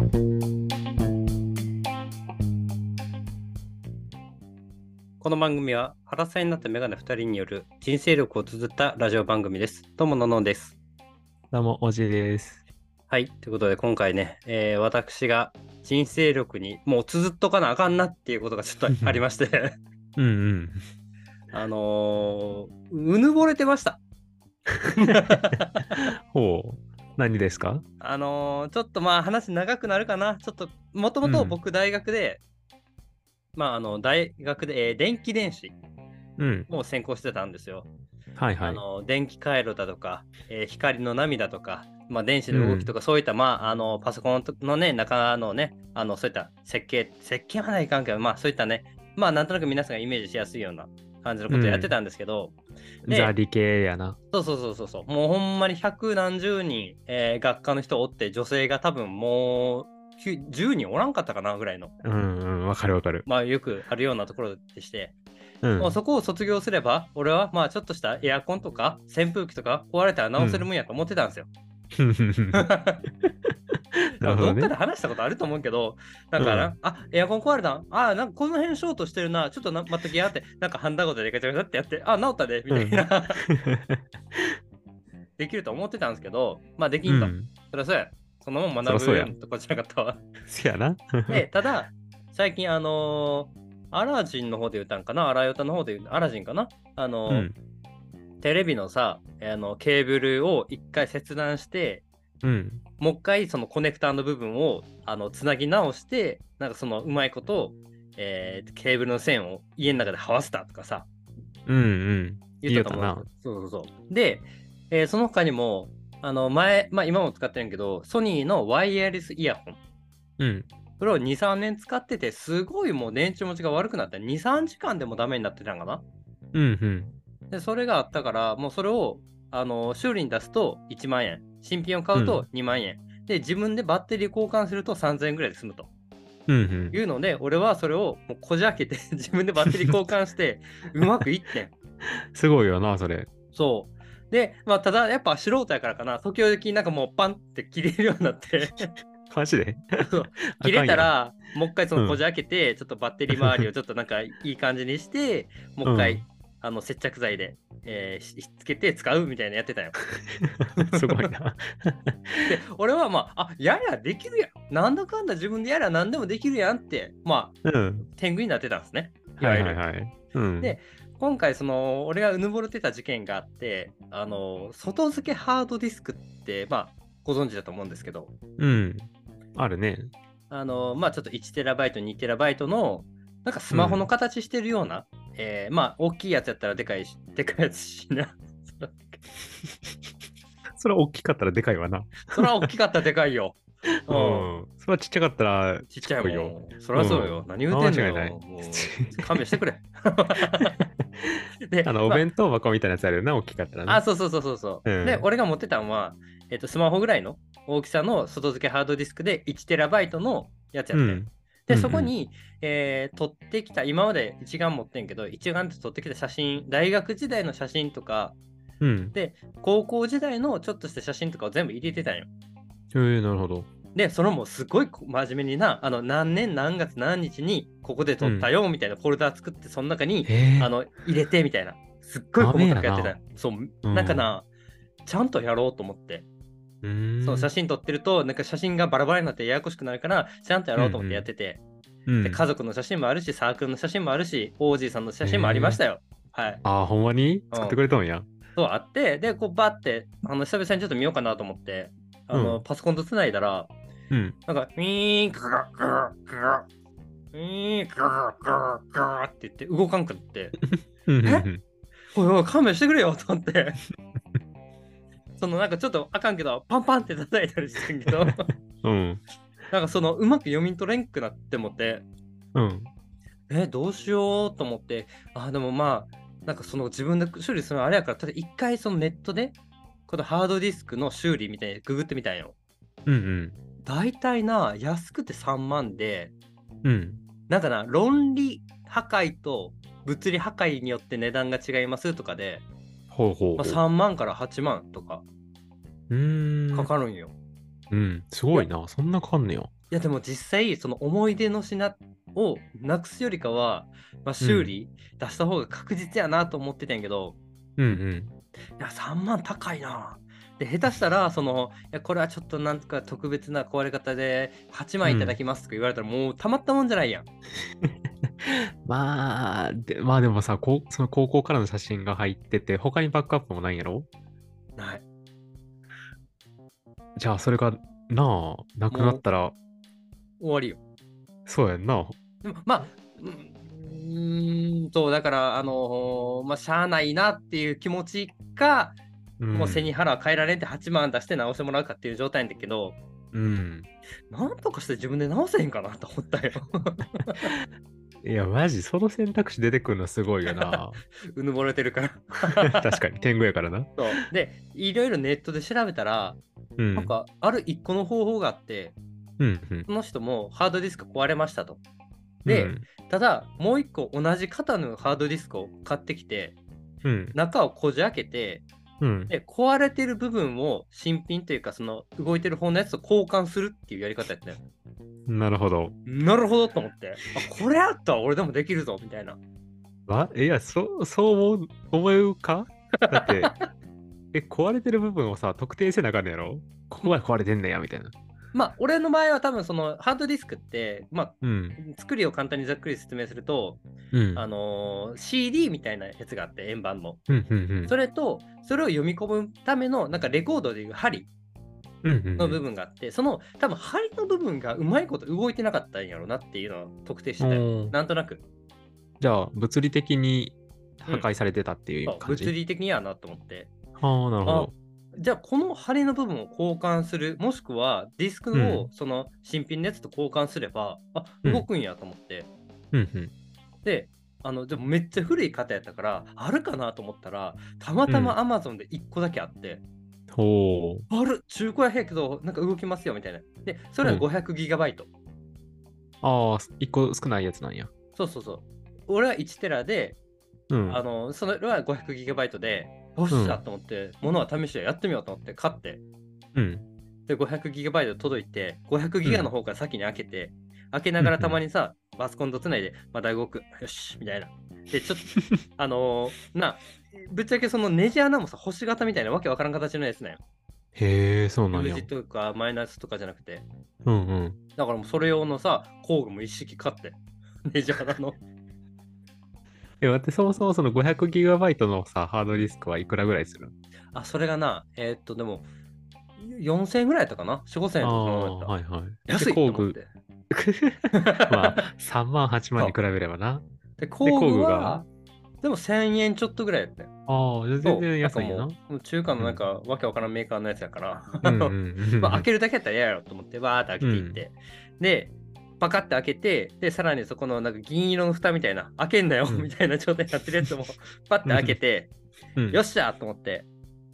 この番組は原さんになったメガネ2人による人生力を綴ったラジオ番組です。どうもののんです。どうも、おじです。はい。ということで今回ね、えー私が人生力にもう綴っとかなあかんなっていうことがちょっとありまして、うんうん。あのーうぬぼれてました。ほう。何ですか？あのーちょっとまあ話長くなるかな。ちょっと、もともと僕大学で、まああの大学で、えー電気電子うん。を専攻してたんですよ。はいはい。あの電気回路だとか、えー光の波だとか、まあ、電子の動きとか、そういった、まあ、あのパソコンのね中のねあのそういった設計設計はないかんけど、まあ、そういったねまあなんとなく皆さんがイメージしやすいような感じのことをやってたんですけど、でザ理系やな。そうそうそうそうそうもうほんまに百何十人、えー学科の人おって女性が多分もうきゅ10人おらんかったかなぐらいのうんうん。わかるわかる。まあよくあるようなところでして、うん。もうそこを卒業すれば俺はまあちょっとしたエアコンとか扇風機とか壊れたら直せるもんやと思ってたんですよ。なるほどねどっかで。話したことあると思うけど、なんかな、うんあエアコン壊れたん？あなんかこの辺ショートしてるな、ちょっとな待っときやって、なんかハンダゴテでガチャガチャってやって、あ治ったで、みたいな、できると思ってたんですけど、まあできんと。うん。そりゃそうや。そのまま学ぶやとこじゃなかったわ。そやな。で、ただ、最近、あのーアラジンの方で言ったんかな、アラヨタの方で言う、アラジンかな？あのーうん。テレビのさ、あのケーブルを一回切断して、うん。もう一回そのコネクターの部分をあのつなぎ直して、なんかそのうまいこと、えーケーブルの線を家の中で這わせたとかさ、うんうん。言ってたと思うんですよそうそうそう。で、えーその他にも、あの前、まあ今も使ってるけど、ソニーのワイヤレスイヤホン。うん。それを2、3年使ってて、すごいもう電池持ちが悪くなって、2、3時間でもダメになってたんかな。うんうん。で、それがあったから、もうそれをあの修理に出すと1万円、新品を買うと2万円。で、自分でバッテリー交換すると3000円ぐらいで済むと。うんうん。いうので、俺はそれをもうこじ開けて 自分でバッテリー交換してうまくいってん。すごいよな、それ。そう。で、まあ、ただやっぱ素人やからかな、時々なんかもうパンって切れるようになって、マジで？切れたら、もう一回そのこじ開けて、ちょっとバッテリー周りをちょっとなんかいい感じにして、もう一回、うんあの接着剤で、えーしひっつけて使うみたいなやってたよ。すごいな。で、俺はまあ、あ、やりゃできるやん。なんだかんだ自分でやりゃ何でもできるやんって、まあ、うん。天狗になってたんですね。いわはいゆるはいはい。うん。で今回その俺がうぬぼれてた事件があってあの外付けハードディスクってまあご存知だと思うんですけどうん。あるね。あのまあちょっと 1TB2TB のなんかスマホの形してるような、えーまあ大きいやつやったらでかいしでかいやつしな それは大きかったらでかいわな。それは大きかったらでかいよ、ううんん。それはちっちゃかったらちっちゃいよ。そりゃそうよ、うん何言うてんのよ勘弁してくれ であの、おま弁当箱みたいなやつあるよな、大きかったらね。あ、そうそうそうそうそう。うんで、俺が持ってたのは、えっと、スマホぐらいの大きさの外付けハードディスクで 1TB のやつやって。うん。で、うんうんそこに、えー撮ってきた、今まで一眼持ってんけど、一眼で撮ってきた写真、大学時代の写真とか、うん。で、高校時代のちょっとした写真とかを全部入れてたんよ。へえ、なるほど。で、それもすごい真面目にな、あの、何年何月何日にここで撮ったよ、みたいなフォルダ作って、その中に、へえ。あの、入れてみたいな。すっごい細かくやってた。そう、うんなんかな、ちゃんとやろうと思って。そう写真撮ってると、なんか写真がバラバラになってややこしくなるから、ちゃんとやろうと思ってやってて、うんで家族の写真もあるし、サークルの写真もあるし、オージーさんの写真もありましたよ。はい。あー、ほんまに？作ってくれたんや。そうあって、で、こうバって、あの久々にちょっと見ようかなと思って、あの、うんパソコンとつないだら、うん。なんか、ウィーン、グラグラグラ、ウィーン、グラグラグラって言って動かんくって、うんうんうんおいおい、勘弁してくれよと思って。そのなんかちょっとあかんけど、パンパンって叩いたりしてんけど、うん。なんかそのうまく読み取れんくなってもって、うん。え、どうしようと思って、あ、でもまあ、なんかその自分で処理するのあれやから、ただ一回そのネットで、このハードディスクの修理みたいにググってみたんよ。うんうん。大体な、安くて3万で、うん。なんかな、論理破壊と物理破壊によって値段が違いますとかで、ほうほう。まあ、3万から8万とかうーん。かかるんよ。うん。すごいな。そんなかかんねや。いやでも実際その思い出の品をなくすよりかは、まあ、修理出した方が確実やなと思ってたんやけど、うんうん。いや3万高いな。で下手したらそのいやこれはちょっとなんとか特別な壊れ方で8万いただきますとか言われたら、もうたまったもんじゃないやん。まあ、でまあでもさ、こうその高校からの写真が入ってて、他にバックアップもないんやろ？ない。じゃあ、それが、なあ、なくなったら、終わりよ。そうやんな。でもまあうーんとだからあのーまあしゃあないなっていう気持ちか、うん、もう背に腹は変えられんって8万出して直してもらうかっていう状態なんだけどうん。なんとかして自分で直せへんかなと思ったよ。いや、マジ、その選択肢出てくるのすごいよな。うぬぼれてるから。確かに、天狗やからな。そうでいろいろネットで調べたら、うん。なんかある一個の方法があってうんうん。その人もハードディスク壊れましたと。で、うんただもう一個同じ型のハードディスクを買ってきてうん。中をこじ開けてうん。で壊れてる部分を新品というかその動いてる方のやつと交換するっていうやり方やったよ。なるほど。なるほどと思ってあこれあった？ら俺でもできるぞみたいな。わ？いや、そそう思う思うか？だって、え、壊れてる部分をさ、特定せなあかんねやろ？ここが壊れてんねや、みたいな。まあ俺の場合は多分そのハードディスクってまあうん。作りを簡単にざっくり説明すると、うん。あのー CD みたいなやつがあって円盤の。うんうんうん。それとそれを読み込むためのなんかレコードでいう針うんうんうんの部分があって、その多分針の部分がうまいこと動いてなかったんやろなっていうのを特定してたよ。うんなんとなくじゃあ、物理的に破壊されてたっていう感じ、物理的にやなと思って。ああ、なるほど。じゃあこの針の部分を交換するもしくはディスクをその新品のやつと交換すれば、あうん。動くんやと思って、うんうん。であのでもめっちゃ古い型やったからあるかなと思ったらたまたま Amazon で1個だけあって、ほう。ある中古やへんけどなんか動きますよみたいな。でそれはうん。500GB、ああ、一個少ないやつなんや。そうそうそう。俺は1テラで、うん。あのそれは 500GB でよっしゃと思って、物は試しでやってみようと思って買って。うん。で 500GB 届いて 500GB の方から先に開けて、開けながらたまにさ、パソコンとつないでまだ動くよしみたいな。でちょっと あのーなぶっちゃけそのネジ穴もさ星型みたいなわけわからん形のやつなんよ。へえ、そうなん U や字。とかマイナスとかじゃなくて。うんうん。だからもうそれ用のさ工具も一式買って。ネジ穴のえ、待って、そもそもその 500GB のさ、ハードディスクはいくらぐらいするあそれがなえーっとでも4000円ぐらいやったかな？4 5千円あとあかはいはい。安いと工具。まあ、3万、8万に比べればな。で工具工具はがでも1000円ちょっとぐらいやったよああ、全然安いな。もう中華のなんか、わけわからんメーカーのやつやから、うんうんうん。まあ、開けるだけやったら嫌やろと思って、わーって開けていって、で、パカッて開けて、で、さらにそこのなんか銀色の蓋みたいな、開けんなよ、うんみたいな状態になってるやつも、パッて開けて、うんよっしゃと思って、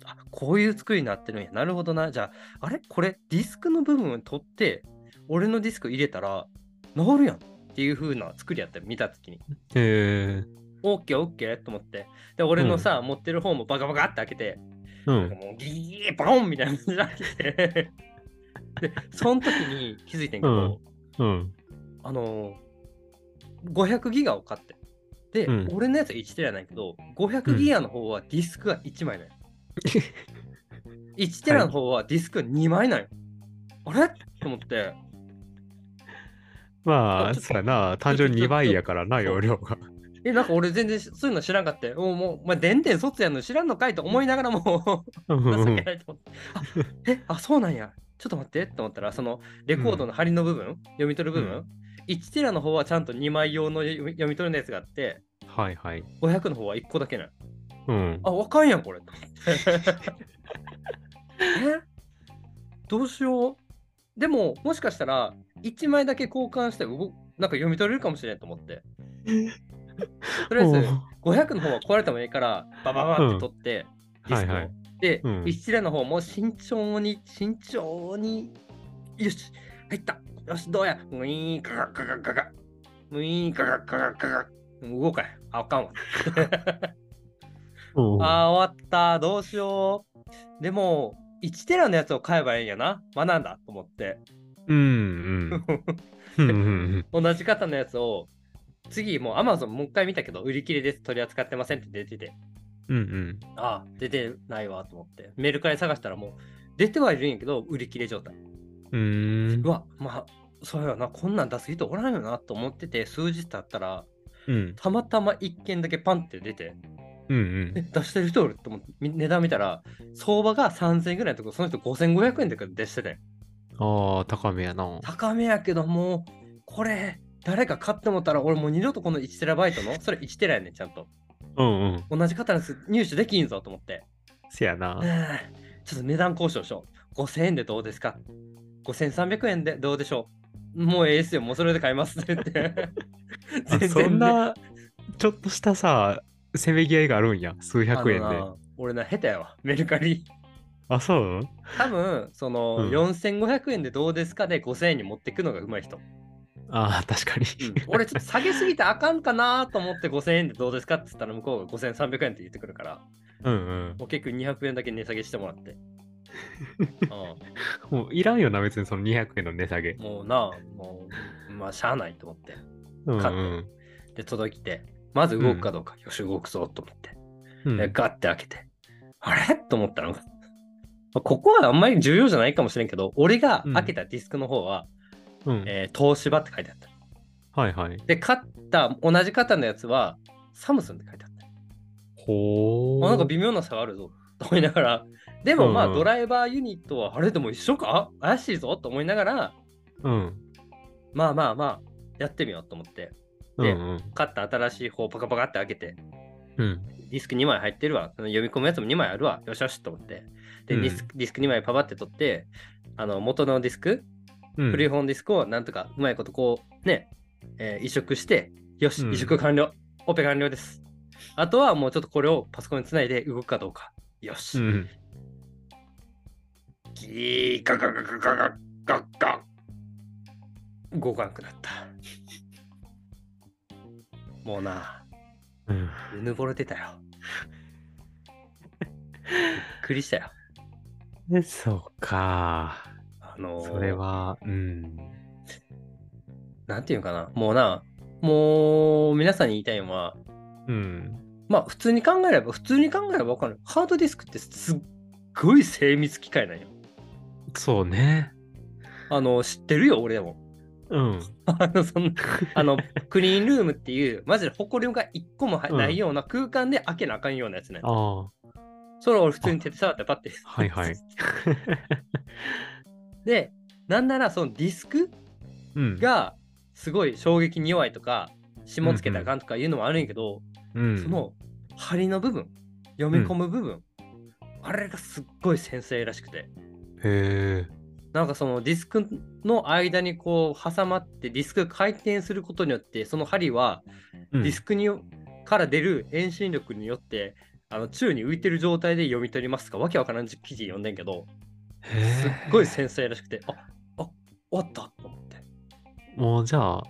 あこういう作りになってるんや。なるほどな。じゃあ、あれ？これディスクの部分を取って、俺のディスク入れたら、治るやんっていう風な作りやったよ、見たときに。へえ。オッケーオッケーと思って。で、俺のさ、持ってる方もバカバカって開けて、うん。もうギギーボンみたいな感じで開けて。で、その時に気づいてんけど、うん。あのー、500ギガを買って。で、うん俺のやつは1テラなんやけど、500ギガの方はディスクが1枚なんよ。1テラの方はディスクが2枚なんよ。あれ？と思って、まあ、そうやな。単純に2倍やからな、容量が。え、なんか俺全然そういうの知らんかって、おうもう、お前、でんでん卒やんの知らんのかいと思いながらも、うんうんうん情けないと思って。あえ、あ、そうなんや。ちょっと待ってって思ったら、そのレコードの針の部分、読み取る部分、うん1テラの方はちゃんと2枚用の読み取るのやつがあって、はいはい。500の方は1個だけなうん。あ、わかんやん、これ。え？どうしよう？でも、もしかしたら、1枚だけ交換して動なんか読み取れるかもしれんと思って。とりあえず、500の方は壊れてもいいから、バババって取って、ディスクを。はいはいで、うん1テラの方も慎重に、慎重に、よし、入った。よし、どうや？ウィーン、ガガガガガガ。ウィーン、ガガガガガガ。動かへん。あ、あかんわ。うん あー、終わった。どうしよう。でも、1テラのやつを買えばいいんやな。学んだと思って。うん うん。同じ型のやつを、次もう Amazon もう一回見たけど、売り切れです、取り扱ってませんって出てて、うんうん。ああ、出てないわと思って、メルカリ探したらもう出てはいるんやけど、売り切れ状態。うーんう。わ、まあ、そうやな、こんなん出す人おらんよなと思ってて、数日経ったら、うんたまたま1件だけパンって出て、うんえ、出してる人おると思って、み値段見たら、相場が3000円ぐらいのところ、その人5500円で出してて、ああ、高めやな。高めやけど、もう、これ、誰か買ってもったら、俺もう二度とこの 1TB の、それ 1TB やねん、ちゃんと。うんうん。同じ方の入手できんぞと思って、せやな。えーちょっと値段交渉しよう。5000円でどうですか？?5300 円でどうでしょう？もうええですよ、もうそれで買いますって言って。あそんねな、ちょっとしたさ、せめぎ合いがあるんや。数百円で。俺な、下手やわ、メルカリ。あ、そう？多分、その、うん4500円でどうですかで5000円に持ってくのがうまい人。ああ、確かに。俺ちょっと下げすぎてあかんかなと思って5000円でどうですかって言ったら向こうが5300円って言ってくるから、うんうん。もう結構200円だけ値下げしてもらって。うもういらんよな、別にその200円の値下げ。ん、もうな、もう、まあ、しゃあないと思って。うん買っうん。で、届きて、まず動くかどうか、よし、動くぞと思って。うんで、ガッて開けて、あれ？と思ったの。ここはあんまり重要じゃないかもしれんけど、俺が開けたディスクの方は、うんえー東芝って書いてあった。はいはい。で、買った同じ型のやつは、サムスンって書いてあった。ほー。あなんか微妙な差があるぞと思いながら、でもまあ、うんうんドライバーユニットはあれでも一緒か？怪しいぞと思いながら、うん。まあまあまあ、やってみようと思って、でうんうん。買った新しい方をパカパカって開けて、うん。ディスク2枚入ってるわ、読み込むやつも2枚あるわ、よしよしと思って、で、うんディスクディスク2枚パパって取って、あの元のディスク、うん。古い本ディスクをなんとかうまいことこうね、えー移植して、よし、うん移植完了、オペ完了です。あとはもうちょっとこれをパソコンにつないで動くかどうか。よし。うん。ギーガガガガガガガガ動かなくなった。もうな、うん。うぬぼれてたよ。びっくりしたよ。でそうか。あのーそれは、うん。なんていうのかな。もうな、もう皆さんに言いたいのは、うん。まあ普通に考えれば、普通に考えれば分かる。ハードディスクってすっごい精密機械なんよ。そうね。あの、知ってるよ、俺でも。うん。あの、そんな、あの、クリーンルームっていう、マジで埃が一個もないような空間で開けなあかんようなやつね。あそれを俺普通に手で触ってパッて。あ。はいはい。で、なんならそのディスクうん。がすごい衝撃に弱いとか、霜つけたらあかんとかいうのもあるんやけど、うん、その針の部分、読み込む部分、あれがすっごい繊細らしくて。へえ。なんかそのディスクの間にこう挟まってディスクが回転することによってその針はうんディスクにから出る遠心力によってあの宙に浮いてる状態で読み取りますとか？わけわからん記事読んでんけどすっごい繊細らしくてああ終わったと思ってもうじゃあ、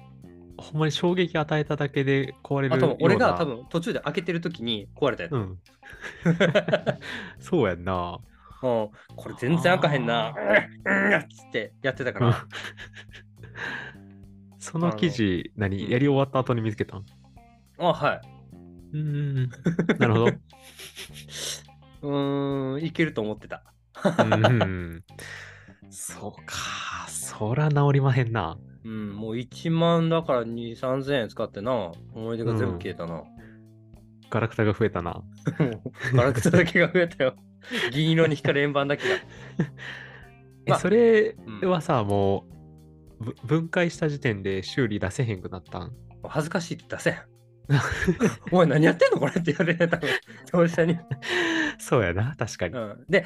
ほんまに衝撃与えただけで壊れるような。俺が多分途中で開けてる時に壊れたやつ、うんうん。そうやんな。これ全然開かへんな。うん。っつってやってたからその記事、何やり終わった後に見つけたん。あはいうん。なるほど。うん。いけると思ってたうん。そうか。そら治りまへん。な。うん、もう1万だから2、3000円使ってな、思い出が全部消えたな。ガラクタが増えたな。ガラクタだけが増えたよ。銀色に光る円盤だけが。え、まあそれはさ、もう、ぶ分解した時点で修理出せへんくなったん？恥ずかしいって出せん。おい、何やってんのこれって言われたの。当事者に、そうやな、確かに。うん。で、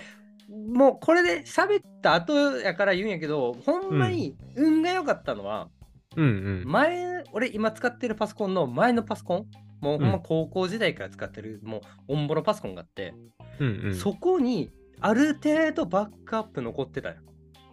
もうこれで喋った後やから言うんやけど、ほんまに運が良かったのは、うんうん。前、俺今使ってるパソコンの前のパソコン、もううん高校時代から使ってる、もうオンボロパソコンがあって、うんうん、そこにある程度バックアップ残ってたよ。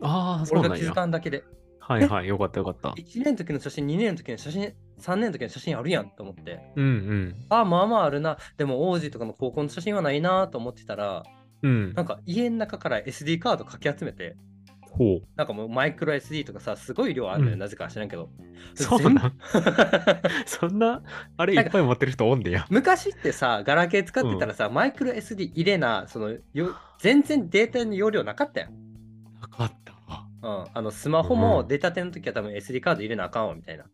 ああ、そう俺が気づ。かんだけで。はいはい、よかったよかった。1年の時の写真、2年の時の写真、3年の時の写真あるやんと思って。うんあ、まあまああるな。でも王子とかの高校の写真はないなと思ってたら、うん。うん。なんか家の中から SD カードかき集めて、ほう。なんかもうマイクロ SD とかさ、すごい量あるのよ、うんなぜか知らんけど。そうなん全 そんな、あれいっぱい持ってる人おんねや。昔ってさ、ガラケー使ってたらさ、マイクロ SD 入れな、そのよ全然データの容量なかったよ。なかったわ。うん、あのスマホも出たての時は多分 SD カード入れなあかんわみたいな。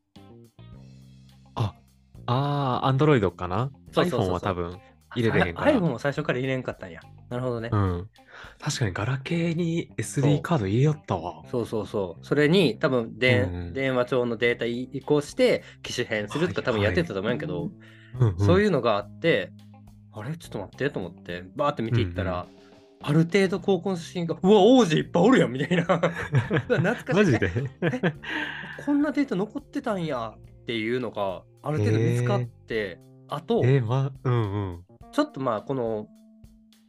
あ、あー、アンドロイドかな？そうそうそうそう ?iPhone は多分入れれへんから。あ iPhone も最初から入れんかったんや。なるほどね。うん。確かにガラケーに SD カード入れよったわ。そうそうそう。それに多分で、うんうん電話帳のデータ移行して機種変するとか多分やってたと思うんやけど、うんそうういうのがあって、あれ？ちょっと待ってと思って、バーって見ていったら、ある程度高校の写真が、うわ、王子いっぱいおるやんみたいな。懐かしい。ん。マジで？こんなデータ残ってたんやっていうのがある程度見つかって、あと、えー、ま、うんうん。ちょっとまあこの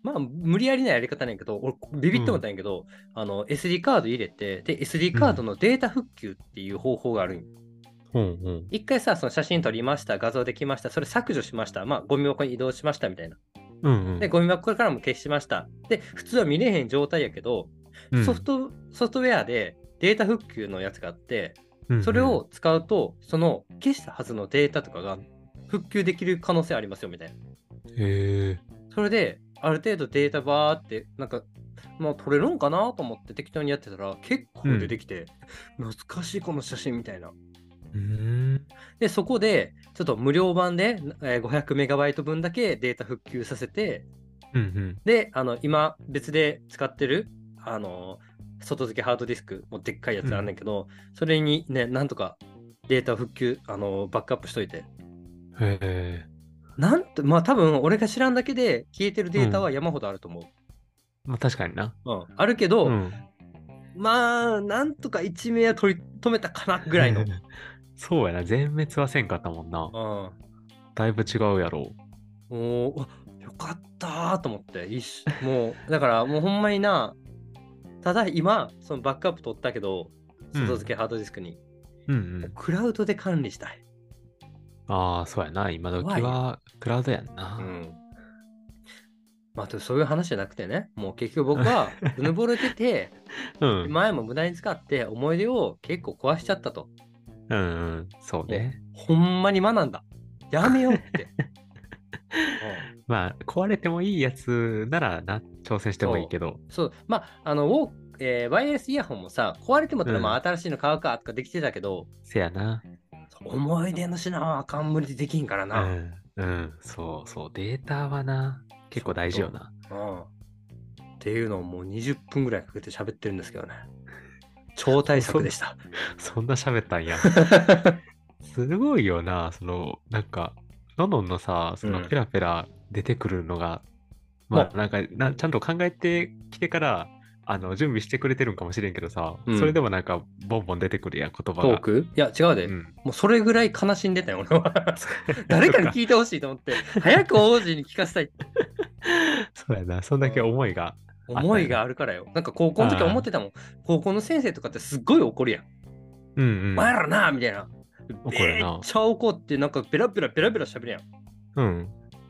まあ無理やりなやり方なんやけど俺ビビって思ったんやけど、あの SD カード入れてで SD カードのデータ復旧っていう方法があるんよ。うんうん。一回さその写真撮りました画像できましたそれ削除しました。まあゴミ箱に移動しましたみたいな。うんうん。でゴミ箱からも消しました。で普通は見れへん状態やけど、うん。ソフトソフトウェアでデータ復旧のやつがあってうんうん。それを使うとその消したはずのデータとかが復旧できる可能性ありますよみたいな。へえ。それで、ある程度データバーって、なんか、まあ、撮れるんかなと思って適当にやってたら、結構出てきて、懐かしいこの写真みたいな。で、そこで、ちょっと無料版で、えー500メガバイト分だけデータ復旧させて、うんうん。で、あの、今、別で使ってる、あの、外付けハードディスク、もうでっかいやつあんねんけど、それにね、なんとかデータ復旧、あの、バックアップしといて、へえ。なんと、まあ多分、俺が知らんだけで消えてるデータは山ほどあると思う。まあ確かにな。うん、あるけど、うん。まあ、なんとか一命は取り留めたかなぐらいの。そうやな。全滅はせんかったもんな。うん。だいぶ違うやろもう、うわよかったーと思って、もう、だからもうほんまにな、ただ今、そのバックアップ取ったけど、うん外付けハードディスクに、う。うんうん。クラウドで管理したい。ああ、そうやな。今時はクラウドやんな。うん。まあ、そういう話じゃなくてね、もう結局僕は、うぬぼれてて、うん。前も無駄に使って思い出を結構壊しちゃったと。うんうん。そうね。ほんまに学んだ。やめようって。う んまあ、壊れてもいいやつならな、挑戦してもいいけど。そう、まあ、あの、ウォーえーワイヤレスイヤホンもさ、壊れてもったら、うんまあ、新しいの買うかとかできてたけど、せやな。思い出の品はあかん無理でできんからうな。ん。うん。そうそう。データはな、結構大事よな。うんっていうのをもう20分ぐらいかけて喋ってるんですけどね。超大作でした。そんな喋ったんや。すごいよな、その、なんか、ののんのさ、そのうんペラペラ出てくるのが、ままあ、なんかな、ちゃんと考えてきてから、あの、準備してくれてるんかもしれんけどさ、うんそれでもなんか、ボンボン出てくるやん、言葉が。トーク？いや、違うで、うん。もうそれぐらい悲しんでたよ、俺は。誰かに聞いてほしいと思って、早く王子に聞かせたい そうやな、そんだけ思いが。思いがあるからよ。なんか高校の時思ってたもん。高校の先生とかってすっごい怒るやん。うんうん。お前らなみたいな。怒るなめっちゃ怒って、なんかペラペラペラペラ喋るやん。うん。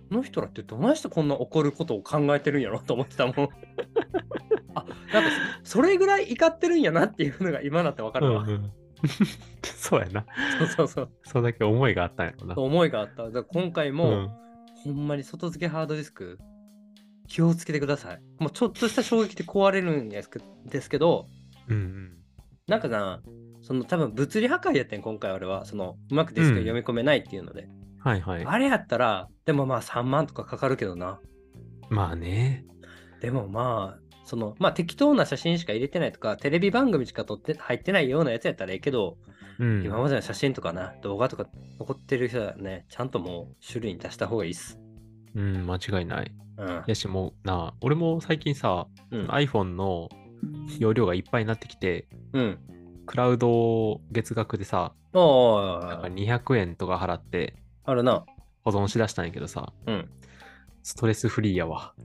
この人らってどないしてこんな怒ることを考えてるんやろ？と思ってたもん。あ、なんかそそれぐらい怒ってるんやなっていうのが今なってわかるわ。うんうん そうやな。そうそうそう。そんだけ思いがあったんやろな。思いがあった。だから今回も、うんほんまに外付けハードディスク気をつけてください。もうちょっとした衝撃で壊れるんですけですけど、うんうん。なんかな、その多分物理破壊やってん、今回俺は。そのうまくディスク読み込めないっていうので。はいはい。あれやったら、でもまあ3万とかかかるけどな。まあね。でもまあ、そのまあ適当な写真しか入れてないとか、テレビ番組しか撮って入ってないようなやつやったらええけど、うん。今までの写真とかな、動画とか残ってる人はね、ちゃんともう種類に出した方がいいっす。うん、間違いない。うん。やしもうな、俺も最近さ、うん。iPhone の容量がいっぱいになってきて、うん。クラウド月額でさ、おなんかー、200円とか払ってあるな。保存しだしたんやけどさ、うん。ストレスフリーやわ。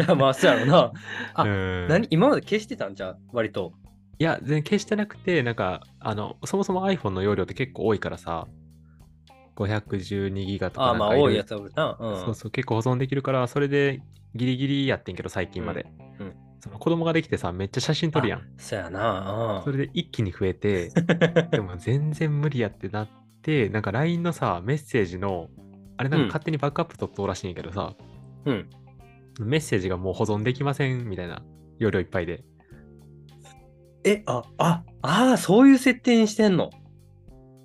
いや、まあ、そうやろな。あうん何今まで消してたんじゃう？割と。いや、全然消してなくて、なんか、あの、そもそも iPhone の容量って結構多いからさ、512ギガとかああ、まあ、多いやつはおるな。うん。そうそう、結構保存できるから、それでギリギリやってんけど、最近まで。うんその子供ができてさ、めっちゃ写真撮るやん。そやな。それで一気に増えて、でも全然無理やってなって、なんか LINE のさ、メッセージの、あれなんか勝手にバックアップ取っとうらしいんやけどさ、うん。メッセージがもう保存できませんみたいな、容量いっぱいで。え、あ、あ、ああ、そういう設定にしてんの？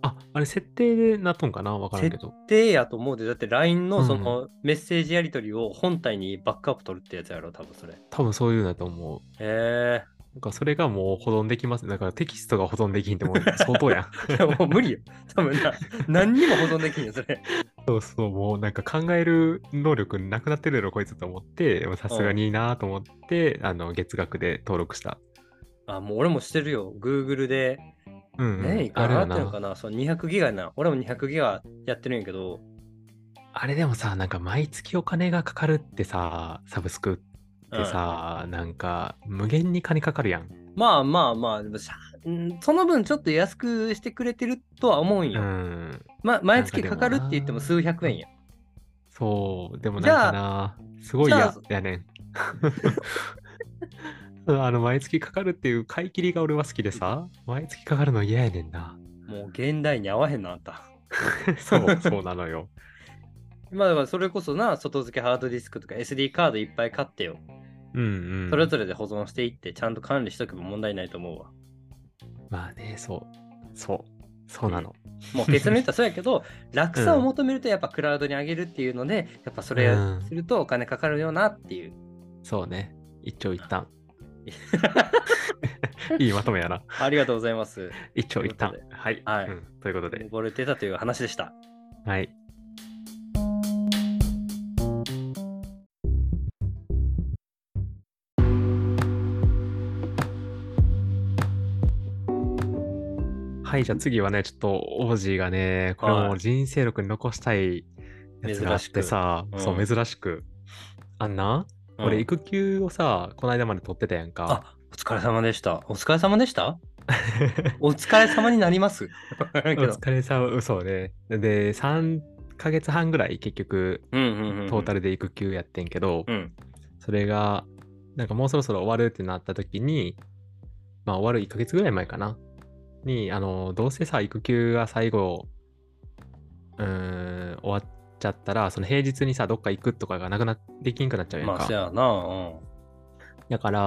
あ、あれ設定でなっとんかな？わからんけ設ど。定やと思うで、だって LINE うんのそのメッセージやり取りを本体にバックアップ取るってやつやろ、多分それ。へ多分そういうのだと思う。え。なんかそれがもう保存できます。だからテキストが保存できんってもう相当やん。い やもう無理よ。多分な、何にも保存できんよ、それ。そうそう、もうなんか考える能力なくなってるやろ、こいつと思って、さすがにいいなと思って、あの、月額で登録した。あ、もう俺もしてるよ。Google で。うん、うん。ね、いくら払ってるのかな？なそう、200ギガな。俺も200ギガやってるんやけど、あれでもさ、なんか毎月お金がかかるってさ、サブスクってさ、なんか無限に金かかるやん。まあまあまあ、でもさうんその分ちょっと安くしてくれてるとは思うんうよ。ん。まあ、毎月かかるって言っても数百円や。そう、でもなんかな、すごいじゃ嫌やねん。あの、毎月かかるっていう買い切りが俺は好きでさ、毎月かかるの嫌やねんな。もう現代に合わへんな、あんた。そう、そうなのよ。まあだからそれこそな、外付けハードディスクとか SD カードいっぱい買ってよ。うんうん。それぞれで保存していって、ちゃんと管理しとけば問題ないと思うわ。まあね、そう。そう。そうなの。もう結論言ったらそうやけど、楽さを求めるとやっぱクラウドに上げるっていうので、やっぱそれうんするとお金かかるよなっていう。そうね。一長一短。いいまとめやな。ありがとうございます。一長一短。はい。はいうんということで。溺れてたという話でした。はい。はい、じゃあ次はね、ちょっと王子がね、これもう人生録に残したいやつがあってさ、珍しくそうう、珍しく。あんな、うん俺、育休をさ、この間まで取ってたやんか。あ、お疲れ様でした。お疲れ様でした？お疲れ様になります？お疲れ様、嘘ね。で、3ヶ月半ぐらい結局。トータルで育休やってんけど、うん。それが、なんかもうそろそろ終わるってなった時に、まあ終わる1ヶ月ぐらい前かな。に、あの、どうせさ、育休が最後、うーん、終わっちゃったら、その平日にさ、どっか行くとかがなくなできんくなっちゃうやんまあ、やな。うん。だから、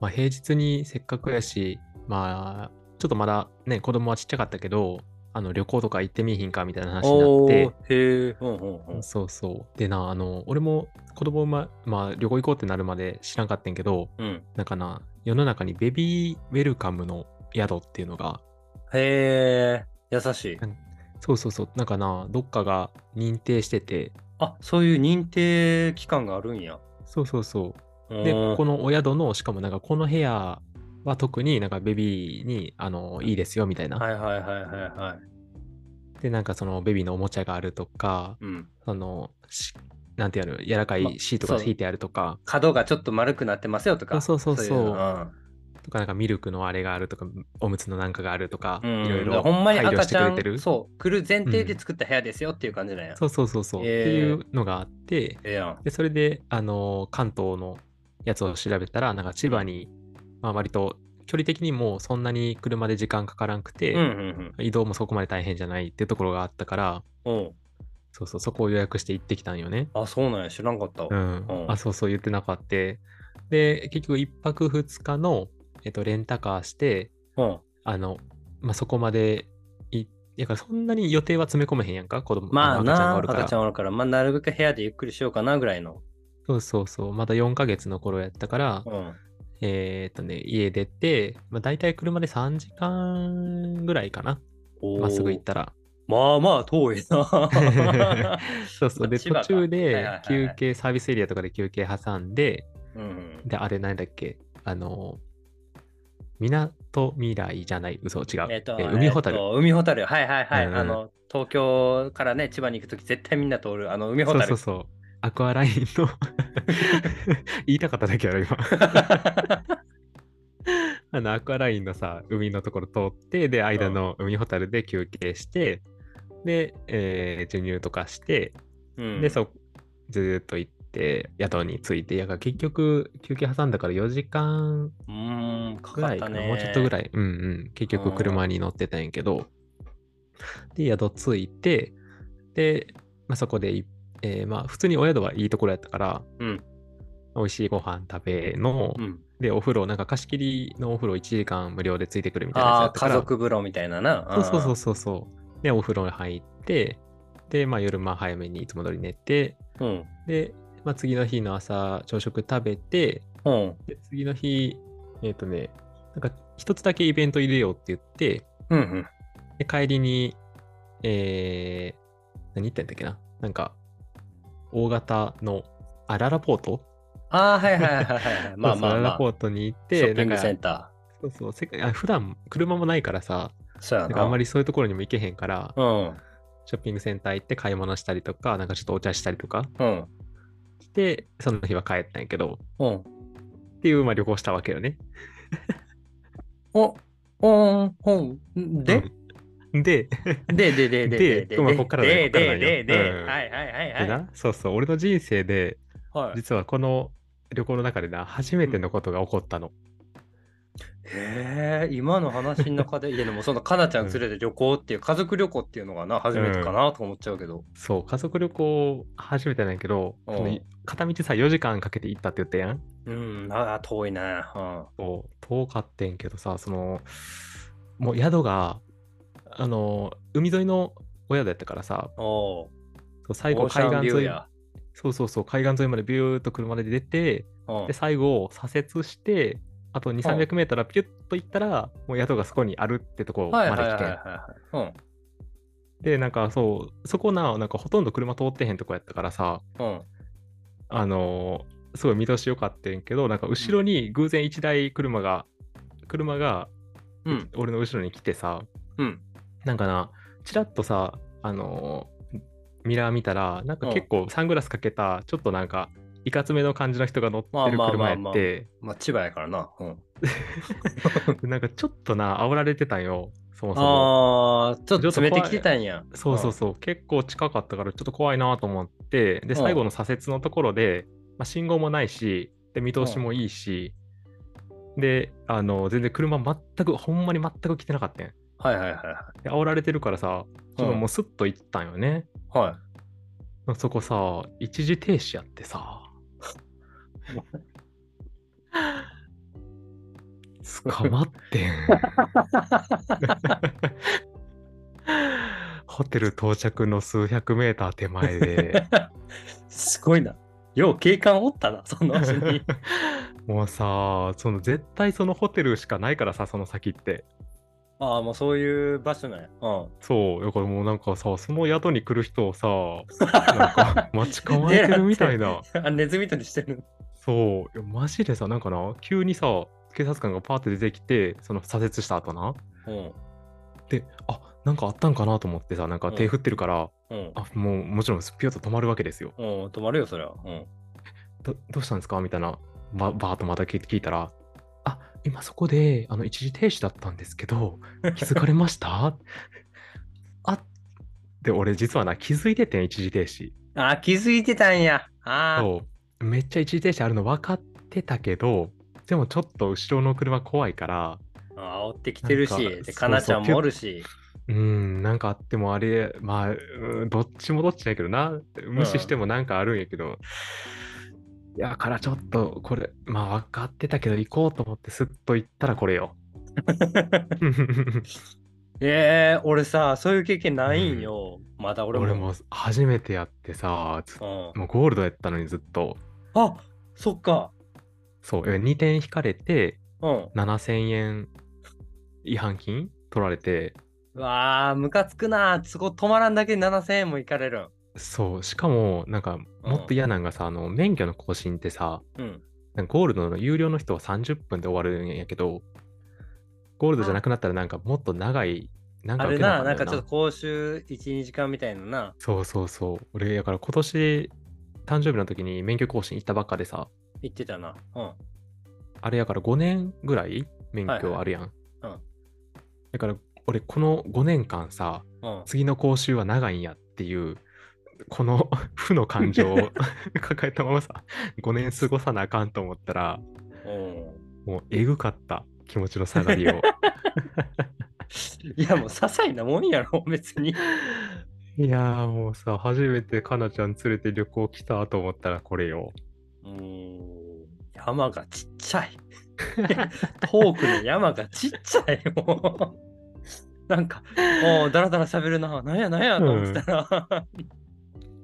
まあ平日にせっかくやし、まあ、ちょっとまだね、子供はちっちゃかったけど、あの旅行とか行ってみいひんかみたいな話になって、へえ。うんうんうん。そうそう。でな、あの、俺も子供ま、まあ旅行行こうってなるまで知らんかったんけど、うん。なんかな、世の中にベビーウェルカムの宿っていうのが、へえ。優しい。そうそうそう、なんかな、どっかが認定してて、あ、そういう認定機関があるんや。そうそうそう。で、うんこのお宿の、しかもなんかこの部屋は特になんかベビーに、あの、いいですよみたいな。はいはいはいはいはい。で、なんかそのベビーのおもちゃがあるとか、うん。その、しなんていうの、柔らかまいシートがそう引いてあるとか、角がちょっと丸くなってますよとか。そうそうそうそういのとかなんかミルクのあれがあるとか、おむつのなんかがあるとか、うん。いろいろほんまに赤ちゃんしてくれてる？そう、来る前提で作った部屋ですよっていう感じなんや。そうそうそうそう、えーっていうのがあって、ええやん。で、それで、あのー関東のやつを調べたら、なんか千葉に、まあ割と距離的にもそんなに車で時間かからんくて、うんうん移動もそこまで大変じゃないっていうところがあったから、うん。うん。そうそう、そこを予約して行ってきたんよね。あ、そうなんや。知らんかったわ。うん。うんあ、そうそう、言ってなかった。で、結局1泊2日の、えっと、レンタカーして、うん。あの、まあ、そこまでい、やからそんなに予定は詰め込めへんやんか、子供、まあの赤ちゃんおるから。赤ちゃんおるから、まあなるべく部屋でゆっくりしようかなぐらいの。そうそうそう、まだ4ヶ月の頃やったから、うん。えーっとね、家出て、まあ、大体車で3時間ぐらいかな、まっすぐ行ったら。まあまあ遠いな。そうそう、で、途中で休憩、サービスエリアとかで休憩挟んで、うん。で、あれなんだっけ、あの、港未来じゃない、嘘、違う。えっと、え海ほたる。えっと海ほたる。はいはいはい。うんうんあの、東京からね、千葉に行くとき絶対みんな通る、あの、海ほたる。そうそうそう。アクアラインの 言いたかっただけやろ、今。あの、アクアラインのさ、海のところ通って、で、間の海ホタルで休憩して、で、えー授乳とかして、うんで、そう、ずーっと行っって宿に着いて、やから結局休憩挟んだから4時間ぐいね。もうちょっとぐらい。い、うんうん、結局車に乗ってたんやけど、で、宿着いて、で、まあ、そこでい、えーまあ、普通にお宿はいいところやったから、うん美味しいご飯食べの、うん。で、お風呂、なんか貸し切りのお風呂1時間無料でついてくるみたいなやつああ、やったから、家族風呂みたいなな。そうそうそうそうそう。で、お風呂に入って、で、まあ夜まあ早めにいつも通り寝て、うん。で、まあ次の日の朝朝食食べて、うん。で次の日、えっ、とね、なんか一つだけイベント入れようって言って、うん。うん。で帰りに、えー、何言ったんだっけな？なんか、大型の、あ、ララポート？ああ、はいはいはいはい。まあまあまあ。ララポートに行っシて、ョッピングセンタそうそう世界あ、普段車もないからさ、ー。そうやな。なんかあんまりそういうところにも行けへんから、うん。ショッピングセンター行って買い物したりとか、なんかちょっとお茶したりとかうん。して、その日は帰ったんやけど、うん。っていう、まあ、旅行したわけよね。お、おん、ほん。で、うん。で、で、で、で、で、でまあこっからだよ。で、で、よ。で、で、うん。はいはいはいではい。な、そうそう、俺の人生で、はい。実はこの旅行の中でな、初めてのことが起こったの。へえ、今の話の中で、いやでもそのかなちゃん連れて旅行っていう、家族旅行っていうのがな、初めてかなと思っちゃうけど。そう、家族旅行初めてなんやけど、片道さ、4時間かけて行ったって言ったやん？うん、ああ、遠いな。うん。そう、遠かってんけどさ、その、もう宿が、あの、海沿いのお宿やったからさ、おおそう最後海岸沿い。そうそうそう、海岸沿いまでビューっと車で出て、うんで、最後、左折して、あと2、300メートルピュッと行ったら、もう宿がそこにあるってとこまで来てん。はいはい。で、なんかそう、そこな、なんかほとんど車通ってへんとこやったからさ、うん。うん。あのーすごい見通しよかったんやけど、なんか後ろに偶然1台車が、車がうん。俺の後ろに来てさ、うん。なんかな、ちらっとさ、あのーミラー見たら、なんかうん結構サングラスかけた、ちょっとなんか、いかつめの感じの人が乗ってまある車やって、まあ、千葉やからな。うん。なんかちょっとな、煽られてたんよ、そもそも。ああ、ちょっと詰めてきてたんや。そうそうそう、結構近かったからちょっと怖いなと思って、で、最後の左折のところで、まあ、信号もないし、で、見通しもいいし、で、あの、全然車全く、ほんまに全く来てなかったんやはいはいはいはで、煽られてるからさ、ちょっともうスッと行ったんよね。い。はい。そこさ、一時停止やってさ。捕まってん。ホテル到着の数百メーター手前で。すごいな。よう警官おったな、その足に。もうさ、その絶対そのホテルしかないからさ、その先って。ああ、もうそういう場所なんや。うん。そう、だからもうなんかさ、その宿に来る人をさ、なんか待ち構えてるみたいな。あ、ネズミ捕りしてる。そう、マジでさ、なんかな、急にさ、警察官がパーって出てきて、その左折した後な。うん。で、あなんかあったんかなと思ってさ、なんか手振ってるから、うん。あもうもちろんスピューと止まるわけですよ。うん、止まるよ、そりゃ。うん。どどうしたんですか？みたいな、ばバーッとまた聞いたら、あ今そこであの一時停止だったんですけど、気づかれました？あで、俺実はな、気づいててん、一時停止。あ、気づいてたんや。ああ。そう。めっちゃ一時停止あるの分かってたけど、でもちょっと後ろの車怖いから、あ煽ってきてるし、かで、かなちゃんもおるし。うん、なんかあってもあれ、まあ、うんどっちもどっちだけどな。無視してもなんかあるんやけど。いや、からちょっと、これ、まあ分かってたけど行こうと思ってスッと行ったらこれよ。ええ俺さ、そういう経験ないんよ。まだ俺も。俺も初めてやってさ、ずうん。もうゴールドやったのにずっと。あそっか。そう、2点引かれて、うん。7000円違反金取られて、うわあ、ムカつくな。そこ止まらんだけで7000円もいかれるん。そう、しかも、なんか、もっと嫌なんがさ、あの、免許の更新ってさ、うん。なんかゴールドの有料の人は30分で終わるんやけど、ゴールドじゃなくなったらなんかもっと長い、なんか受あれな、けなあかんかちょっと講習1、2時間みたいなな。そうそうそう。俺、だから今年、誕生日の時に免許更新行ったばっかでさ、言ってたな。うん。あれやから5年ぐらい免許あるやん。はいうんだから、俺、この5年間さ、うん。次の講習は長いんやっていう、この 負の感情を 抱えたままさ、5年過ごさなあかんと思ったら、うん。もうえぐかった気持ちの下がりを。いや、もう些細なもんやろ、別に。いやーもうさ、初めてかなちゃん連れて旅行来たと思ったらこれよ。うーん。山がちっちゃい。遠くの山がちっちゃい、もう。なんか、もうだらだら喋るな。なんやなんやと思ってたら。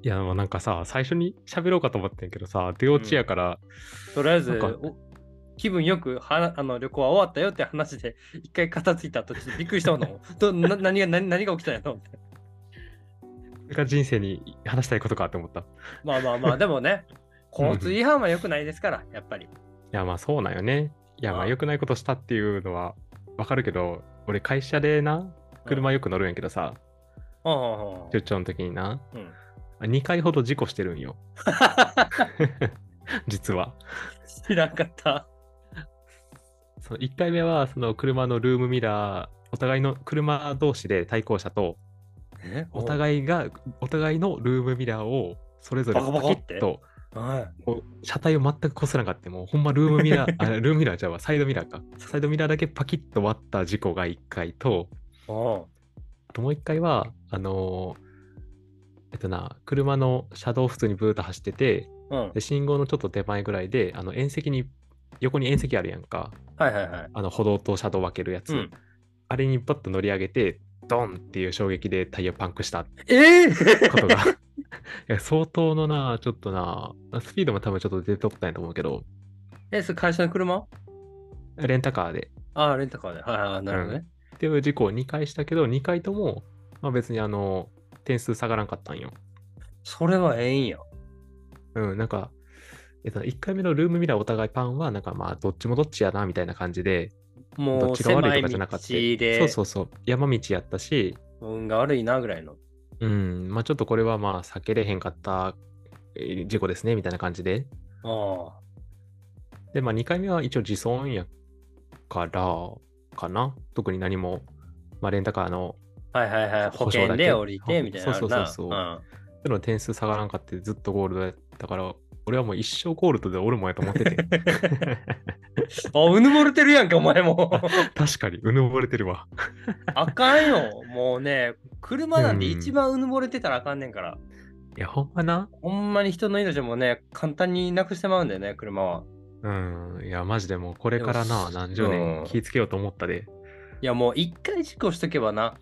いや、もうなんかさ、最初に喋ろうかと思ってんけどさ、出落ちやから、とりあえず気分よくはあの旅行は終わったよって話で、一回片付いたとびっくりしたの。どな何が何何が起きたんやろ？ってこれが人生に話したいことかって思った。いまあまあまあ、でもね、交通違反は良くないですから、やっぱり。や、まあそうなんよね。いや、まあ良くないことしたっていうのはわかるけど、俺会社でな、車よく乗るんやけどさ、出張の時にな、うん2回ほど事故してるんよ。実は。知らんかった。その1回目は、その車のルームミラー、お互いの車同士で対向車と、え？お互いが、お互いのルームミラーをそれぞれバパキッと、はい。車体を全くこすらなかって、もうほんまルームミラー、あルームミラーじゃあサイドミラーか。サイドミラーだけパキッと割った事故が1回と、あともう1回は、あのーえっとな、車の車道普通にブーッと走ってて、うん。で信号のちょっと手前ぐらいで、あの縁石に、横に縁石あるやんか。はいはいはい。あの歩道と車道分けるやつ。うんあれにパッと乗り上げて、ドンっていう衝撃でタイヤパンクしたええことが。いや相当のな、ちょっとな、スピードも多分ちょっと出とったんやと思うけど、え、それ会社の車？レンタカーでああ、レンタカーで。はいはい、なるほどね。っていう事故を2回したけど、2回とも、まあ、別にあの、点数下がらんかったんよ。それはええんや。うん、なんか、えっと、1回目のルームミラーお互いパンは、なんかまあ、どっちもどっちやな、みたいな感じで、どもうっちが悪狭いとかじゃなかった。でそうそうそう、山道やったし、運が悪いなぐらいの。うん、まあちょっとこれはまあ避けれへんかったえー事故ですね、みたいな感じで。あで、まあ2回目は一応自損やから、かな。特に何も、まあレンタカーの、あ。はいはいはい。保険で降りてみたいな。そうそうそうそうその点数下がらんかってずっとゴールドやったから、俺はもう一生ゴールドでおるもんやと思ってて。うん、あ、うぬぼれてるやんか、お前も。確かに、うぬぼれてるわ。あかんよ。もうね、車なんて一番うぬぼれてたらあかんねんから。いや、ほんまな。ほんまに人の命もね、簡単になくしてまうんだよね、車は。うん、いや、マジでもうこれからな、何十うん年気ぃつけようと思ったで。いや、もう一回事故しとけばな、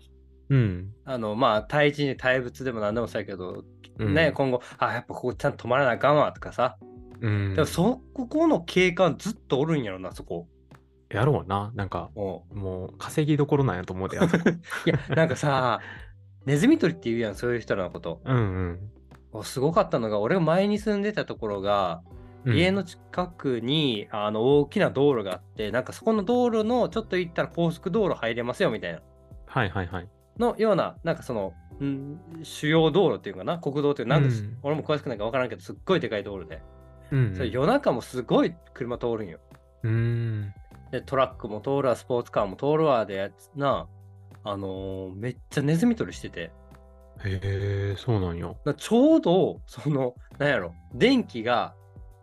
うん。あの、まあ、対人に対物でも何でもそうやけど、うんね、今後、あ、やっぱここちゃんと止まらなあかんわとかさ。うんでも、そこの警官ずっとおるんやろな、そこ。やろうな。なんか、ももう稼ぎどころなんやと思うで、あそこ。う いや、なんかさ、ネズミ捕りって言うやん、そういう人らのこと。うんうん。おすごかったのが、俺が前に住んでたところが、うん家の近くにあの大きな道路があって、なんかそこの道路のちょっと行ったら高速道路入れますよみたいな。はいはいはい。のような、なんかその、ん主要道路っていうかな、国道っていうなんか、うん俺も詳しくないか分からんけど、すっごいでかい道路で。うん、それ夜中もすごい車通るんよ。うーん。で、トラックも通るわ、スポーツカーも通るわでやつな、あのーめっちゃネズミ捕りしてて、へえ、そうなんよ。なちょうど、その、なんやろ、電気が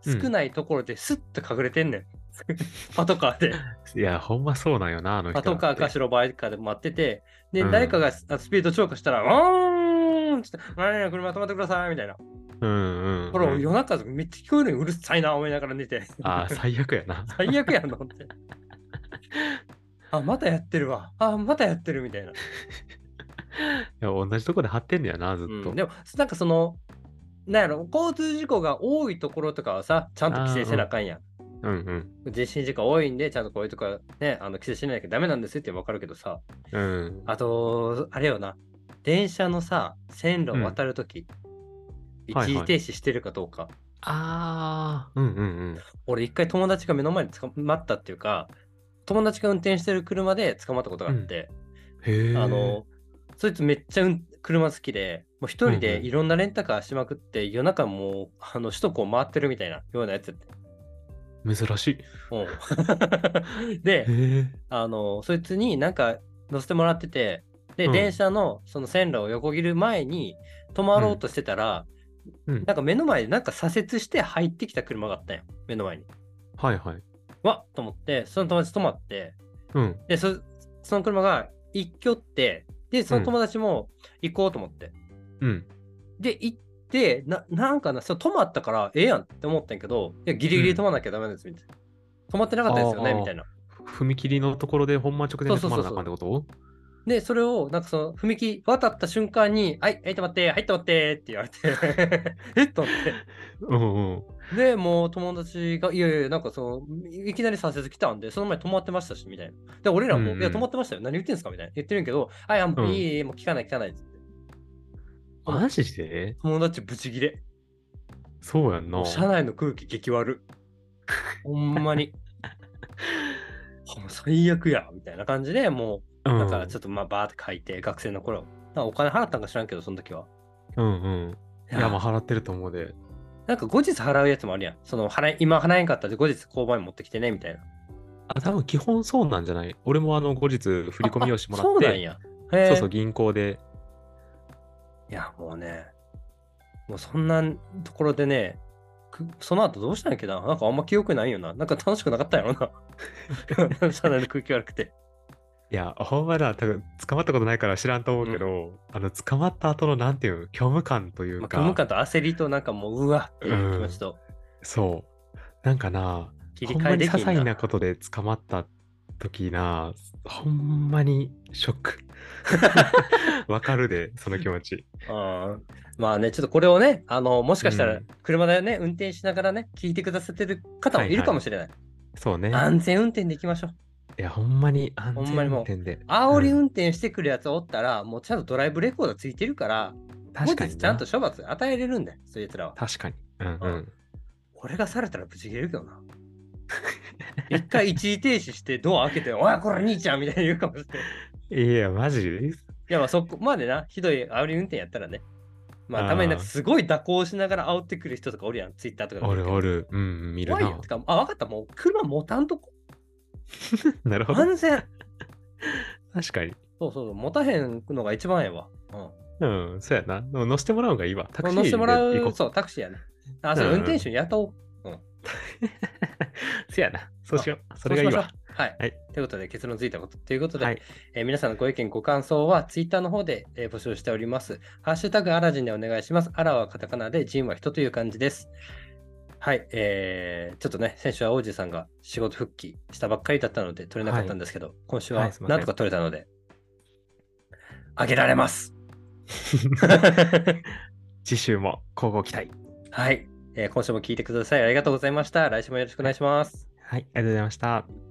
少ないところですっと隠れてんねん。パトカーで。いや、ほんまそうなんよな、あの人パトカーかし白バイカーで待ってて、で、うん誰かがススピード超過したら、うーんって、何々車止まってくださいみたいな。うんうん、夜中めっちゃ聞こえるのにうるさいな思いながら寝て。あー最悪やな。最悪やんのって。あ、またやってるわ。あ、またやってるみたいな。いや、同じとこで張ってんだよな、ずっと。うん、でも、なんかその、なんやろ、交通事故が多いところとかはさ、ちゃんと規制せなあかんやん。うん人身事故多いんで、ちゃんとこういうとこね、あの規制しなきゃダメなんですってわかるけどさ、うん。うん。あと、あれよな、電車のさ、線路を渡るとき、一はいはい時停止してるかどうか。ああ、うんうんうん。俺、一回友達が目の前で捕まったっていうか、友達が運転してる車で捕まったことがあって、へえ。あの、そいつめっちゃ、うん、車好きで、もう一人でうんうんいろんなレンタカーしまくって、夜中もうあの首都高回ってるみたいなようなやつやって。珍しい。うん、で。あの、そいつになんか乗せてもらってて、で、うん電車のその線路を横切る前に止まろうとしてたら、うんなんか目の前でなんか左折して入ってきた車があったんよ。目の前に。はいはい。わっと思って、その友達止まって、うん。で、そその車が一挙って、で、その友達も行こうと思って。うん。で、行って、ななんかな、そう止まったからええやんって思ったんやけど、いや、ギリギリ止まなきゃダメですみたいな。止まってなかったですよねみたいな。踏切のところでほんま直前で止まらなあかんってこと？で、それを、なんかその、踏切渡った瞬間に、はい、はい、止まって、はい、止まってって言われて、えっ？と思っうんうん。て。で、もう友達が、いやいや、なんかその、いきなり左折来たんで、その前止まってましたし、みたいな。で、俺らも、うんうんいや、止まってましたよ。何言ってんすか？みたいな。言ってるんやけど、はい、あ、もううんいいいい、もう聞かない、聞かないって。マジで？友達ブチギレ。そうやんな。車内の空気激悪。ほんまに。最悪や、みたいな感じでもう、うんだからちょっとまあバーって書いて、学生の頃。お金払ったんか知らんけど、その時は。うんうん。いや、まあ払ってると思うで。なんか後日払うやつもあるやん。その払い今払えんかったら後日交番に持ってきてね、みたいな。あ、多分基本そうなんじゃない？俺もあの後日振り込み用紙もらって。あそうなんや。そうそう、銀行で。いや、もうね、もうそんなところでね、くその後どうしたんやっけな？なんかあんま記憶ないよな。なんか楽しくなかったんやろな。車内の空気悪くて。いや、ほんまだ、多分捕まったことないから知らんと思うけど、あの、捕まった後のなんていうの、虚無感というまあ、か、虚無感と焦りとなんかもう、うわっていう気持ちとそう。なんかな、切り替えできんな。細なことで捕まった時な、ほんまにショック。わかるで、その気持ち。うんまあね、ちょっとこれをね、あのもしかしたらうん車でね、運転しながらね、聞いてくださってる方もいるかもしれない。そうね。安全運転でいきましょう。いや、ほんまに安全運ほんまにもう転で。煽りうん運転してくるやつおったら、もうちゃんとドライブレコーダーついてるから、確かにちゃんと処罰与えれるんだよ、そういうやつらは。確かに。うんうん。俺がされたらブチ切れるけどな。一回一時停止してドア開けて、おい、これ兄ちゃんみたいに言うかもしれない。いいや、マジ？や、まあそこまでな、ひどい煽り運転やったらね。まあ、たまになんかすごい蛇行しながら煽ってくる人とかおるやん、ツイッターとかでおるおる。うん、見るな怖いよ。て。か、あ、分かった、もう車持たんとこ。なるほど。安全。確かに。そうそうそう、持たへんのが一番ええわ。うん。うん、そうやな。でも乗せてもらうんがいいわ。タクシー乗せてもらう。そう、タクシーやね。あ、それうん運転手に雇おう。そう やな。そうしよう。それがいいわ。はい。はいということで、結論ついたこと。ということで、はい。えー皆さんのご意見、ご感想はツイッターの方で、えー募集しております。ハッシュタグアラジンでお願いします。アラはカタカナで、ジンは人という感じです。はい、えー、ちょっとね、先週は王子さんが仕事復帰したばっかりだったので、取れなかったんですけど、今週ははいすいませんなんとか取れたので、あげられます。次週も交互期待。はい、えー今週も聞いてください。ありがとうございました。来週もよろしくお願いします。はい、ありがとうございました。